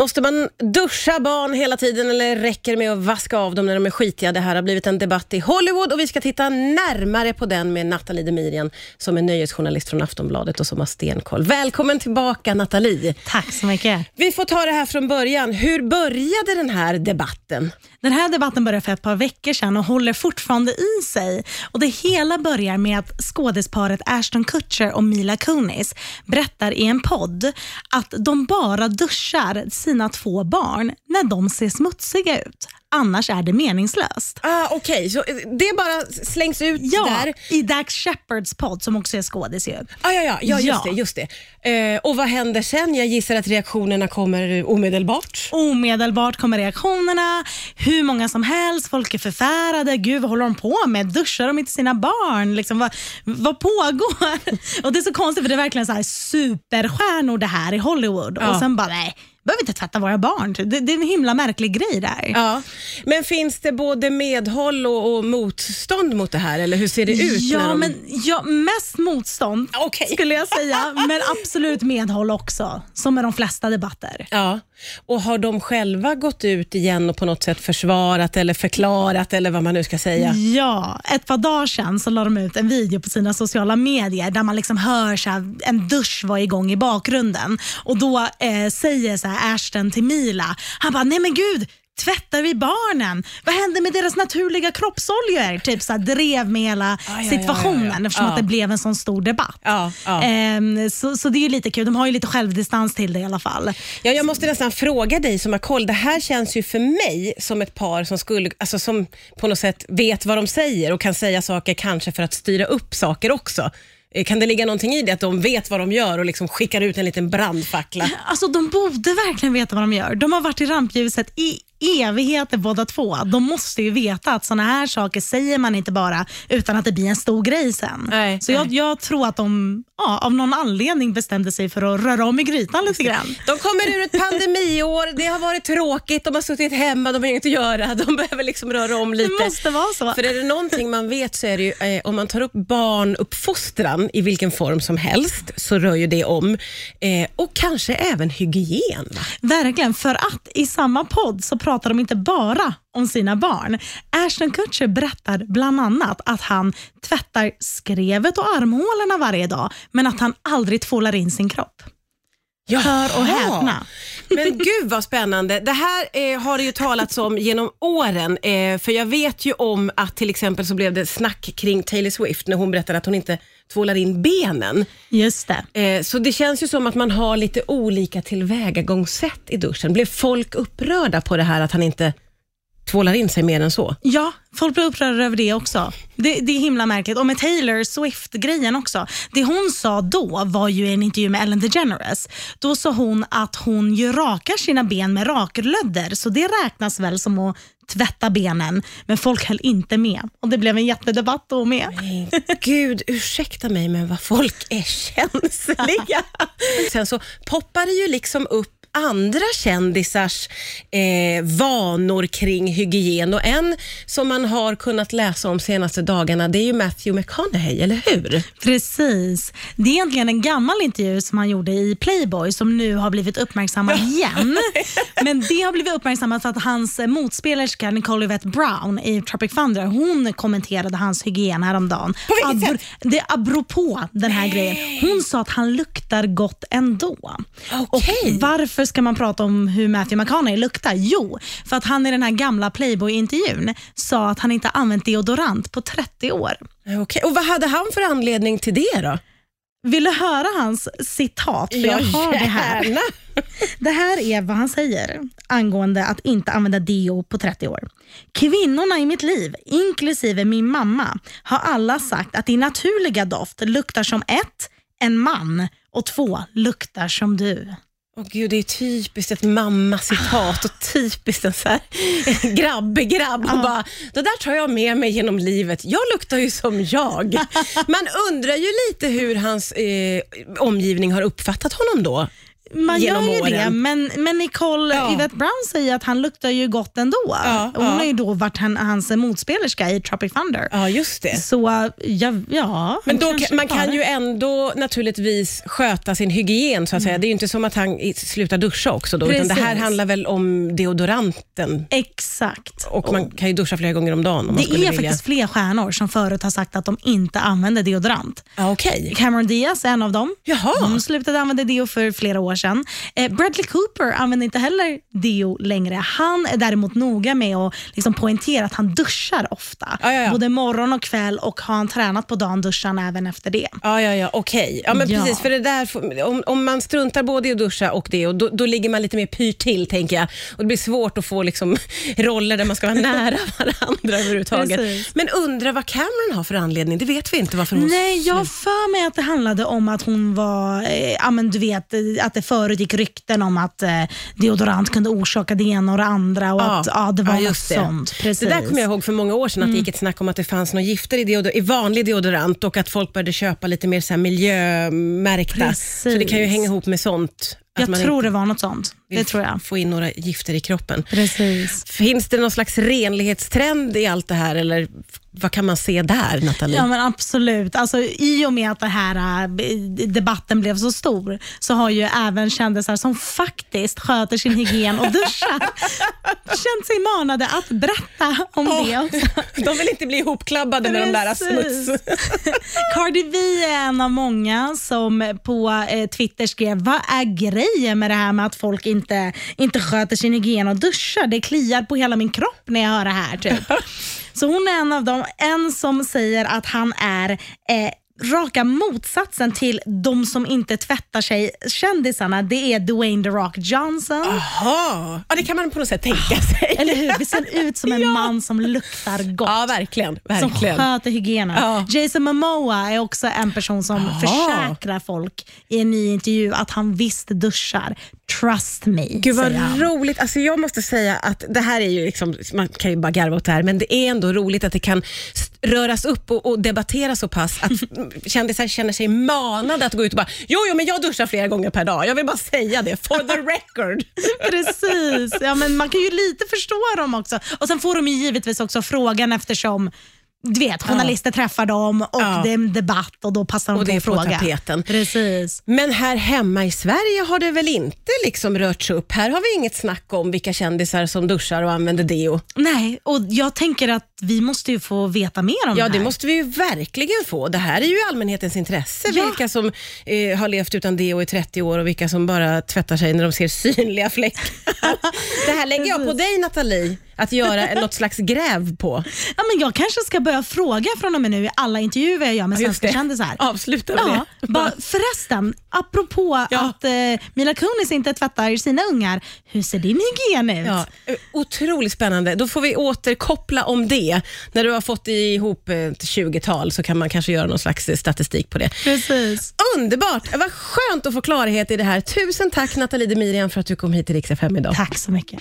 Måste man duscha barn hela tiden eller räcker det med att vaska av dem när de är skitiga? Det här har blivit en debatt i Hollywood och vi ska titta närmare på den med Nathalie Demirian som är nöjesjournalist från Aftonbladet och som har stenkoll. Välkommen tillbaka Nathalie. Tack så mycket. Vi får ta det här från början. Hur började den här debatten? Den här debatten började för ett par veckor sedan och håller fortfarande i sig. Och Det hela börjar med att skådisparet Ashton Kutcher och Mila Kunis berättar i en podd att de bara duschar sina två barn när de ser smutsiga ut. Annars är det meningslöst. Ah, Okej, så eh, det bara slängs ut Ja, där? i Dax Shepherds podd som också är skådis. Ah, ja, ja, ja, just Ja. det. Just det. Eh, och vad händer sen? Jag gissar att reaktionerna kommer omedelbart. Omedelbart kommer reaktionerna, hur många som helst, folk är förfärade. Gud, vad håller de på med? Duschar de inte sina barn? Liksom, vad, vad pågår? Och Det är så konstigt, för det är verkligen så här superstjärnor det här i Hollywood. Ja. Och sen bara, nej, behöver inte tvätta våra barn. Det, det är en himla märklig grej där. Ja. Men finns det både medhåll och, och motstånd mot det här, eller hur ser det ut? Ja, de... men ja, mest motstånd Okej. skulle jag säga, men absolut medhåll också, som med de flesta debatter. Ja. Och har de själva gått ut igen och på något sätt försvarat eller förklarat eller vad man nu ska säga? Ja, ett par dagar sedan så la de ut en video på sina sociala medier där man liksom hör så här, en dusch var igång i bakgrunden. Och Då eh, säger så här Ashton till Mila, han bara, nej men gud, tvättar vi barnen? Vad händer med deras naturliga kroppsoljor? Typ så här, drev med hela ja, ja, situationen ja, ja. eftersom att det blev en sån stor debatt. Ehm, så, så det är ju lite kul. De har ju lite självdistans till det i alla fall. Ja, jag måste nästan fråga dig som har koll. Det här känns ju för mig som ett par som, skulle, alltså som på något sätt vet vad de säger och kan säga saker kanske för att styra upp saker också. Eh, Kan det ligga någonting i det, att de vet vad de gör och liksom skickar ut en liten brandfackla? Alltså de borde verkligen veta vad de gör. De har varit i rampljuset i evigheter båda två. De måste ju veta att såna här saker säger man inte bara utan att det blir en stor grej sen. Nej, Så jag, nej. jag tror att de ja, av någon anledning bestämde sig för att röra om i grytan lite grann. De kommer ur ett pandemiår, det har varit tråkigt, de har suttit hemma, de har inget att göra. De behöver liksom röra om lite. Det måste vara så. För är det någonting man vet så är det ju, eh, om man tar upp barnuppfostran i vilken form som helst, så rör ju det om. Eh, och kanske även hygien. Va? Verkligen, för att i samma podd så pratar de inte bara om sina barn. Ashton Kutcher berättar bland annat att han tvättar skrevet och armhålorna varje dag, men att han aldrig tvålar in sin kropp. Hör och häpna. Men gud vad spännande. Det här eh, har det ju talats om genom åren. Eh, för jag vet ju om att till exempel så blev det snack kring Taylor Swift när hon berättade att hon inte tvålar in benen. Just det. Eh, så det känns ju som att man har lite olika tillvägagångssätt i duschen. Blev folk upprörda på det här att han inte tvålar in sig mer än så? Ja, folk blir upprörda över det också. Det, det är himla märkligt. Och med Taylor Swift-grejen också. Det hon sa då var ju i en intervju med Ellen DeGeneres. Då sa hon att hon ju rakar sina ben med raklödder, så det räknas väl som att tvätta benen. Men folk höll inte med och det blev en jättedebatt då med. Men Gud, ursäkta mig, men vad folk är känsliga. Sen så poppar det ju liksom upp andra kändisars eh, vanor kring hygien och en som man har kunnat läsa om senaste dagarna det är ju Matthew McConaughey, eller hur? Precis. Det är egentligen en gammal intervju som han gjorde i Playboy som nu har blivit uppmärksammad igen. Men det har blivit uppmärksammat för att hans motspelerska Nicole Yvette Brown i Tropic Thunder, hon kommenterade hans hygien häromdagen. På vilket Abro- sätt? Det apropå den här grejen. Hon sa att han luktar gott ändå. Okej. Och varför ska man prata om hur Matthew McConaughey luktar? Jo, för att han i den här gamla Playboy-intervjun sa att han inte använt deodorant på 30 år. Okej, Och vad hade han för anledning till det då? Vill du höra hans citat? För jag har det här. Det här är vad han säger angående att inte använda deo på 30 år. Kvinnorna i mitt liv, inklusive min mamma, har alla sagt att din naturliga doft luktar som ett, en man och två, luktar som du. Åh gud, det är typiskt ett mamma-citat och typiskt en så här grabbig grabb. Och bara, det där tar jag med mig genom livet. Jag luktar ju som jag. Man undrar ju lite hur hans eh, omgivning har uppfattat honom då. Man genom gör ju åren. det, men, men Nicole Ja. Yvette Brown säger att han luktar ju gott ändå. Ja, Hon ja. har ju då varit han, hans motspelerska i Tropic Thunder. Ja, just det. Så ja, ja Men då, man kan det. ju ändå naturligtvis sköta sin hygien. så att säga. Det är ju inte som att han slutar duscha också. Då, utan det här handlar väl om deodoranten. Exakt. Och man kan ju duscha flera gånger om dagen om Det är vilja. faktiskt fler stjärnor som förut har sagt att de inte använder deodorant. Ja, Okej. Cameron Diaz är en av dem. Jaha. Hon slutade använda deo för flera år sedan. Eh, Bradley Cooper använder inte heller deo längre. Han är däremot noga med att liksom poängtera att han duschar ofta. Ja, ja, ja. Både morgon och kväll och har han tränat på dagen duschar han även efter det. Ja, ja, ja, okej. Ja, men Ja. precis. För det där, får- om, om man struntar både i att duscha och det, och då, då ligger man lite mer pyrt till, tänker jag. Och det blir svårt att få liksom, roller där man ska vara nära varandra överhuvudtaget. Precis. Men undrar vad Cameron har för anledning? Det vet vi inte varför hon Nej, jag har för mig att det handlade om att hon var, eh, ja men du vet, att det förut gick rykten om att eh, deodorant kunde orsaka det ena och det andra och att ja, det var något just det. sånt. Precis. Det där kommer jag ihåg för många år sedan, att det Mm. gick ett snack om att det fanns några gifter i, deodor- i vanlig deodorant och att folk började köpa lite mer så miljömärkta. Precis. Så det kan ju hänga ihop med sånt. Jag tror inte det var något sånt. Det tror jag. få in några gifter i kroppen. Precis. Finns det någon slags renlighetstrend i allt det här eller vad kan man se där Nathalie? Ja men absolut. Alltså, I och med att den här äh, debatten blev så stor så har ju även kändisar som faktiskt sköter sin hygien och duschar känt sig manade att berätta om det också. De vill inte bli ihopklabbade med de där smuts... Cardi B är en av många som på eh, Twitter skrev, vad är grejen med det här med att folk inte, inte sköter sin hygien och duschar? Det kliar på hela min kropp när jag hör det här. Typ. Så hon är en av dem. En som säger att han är eh, raka motsatsen till de som inte tvättar sig, kändisarna. Det är Dwayne The Rock Johnson. Jaha, ja, det kan man på något sätt tänka sig. Eller hur? Vi ser ut som en man som luktar gott. Ja, verkligen. Som verkligen. sköter hygienen. Ja. Jason Momoa är också en person som Jaha. försäkrar folk i en ny intervju att han visst duschar. Trust me, Gud vad roligt. Alltså jag måste säga att det här är ju liksom, man kan ju bara garva åt det här, men det är ändå roligt att det kan röras upp och, och debatteras så pass att kändisar känner sig manade att gå ut och bara, jo, jo men jag duschar flera gånger per dag. Jag vill bara säga det, for the record. Precis. Ja, men man kan ju lite förstå dem också. Och Sen får de ju givetvis också frågan eftersom du vet, journalister träffar dem och Ja. det är en debatt och då passar de Och det på att fråga. tapeten. Precis. Men här hemma i Sverige har det väl inte liksom rörts upp? Här har vi inget snack om vilka kändisar som duschar och använder deo. Nej, och jag tänker att vi måste ju få veta mer om Ja, det det här. måste vi ju verkligen få. Det här är ju allmänhetens intresse. Ja. Vilka som eh, har levt utan deo i 30 år och vilka som bara tvättar sig när de ser synliga fläckar. det här lägger jag på dig Nathalie, att göra något slags gräv på. Ja, men jag kanske ska börja fråga från och med nu i alla intervjuer jag gör med Ja, svenska kändisar. Avsluta med Ja, det. bara, förresten, apropå Ja. att eh, Mila Kunis inte tvättar sina ungar, hur ser din hygien ut? Ja, eh, otroligt spännande. Då får vi återkoppla om det. När du har fått ihop ett 20-tal så kan man kanske göra någon slags eh, statistik på det. Precis. Underbart! Vad skönt att få klarhet i det här. Tusen tack Nathalie Demirian för att du kom hit till Rix FM idag. Tack så mycket.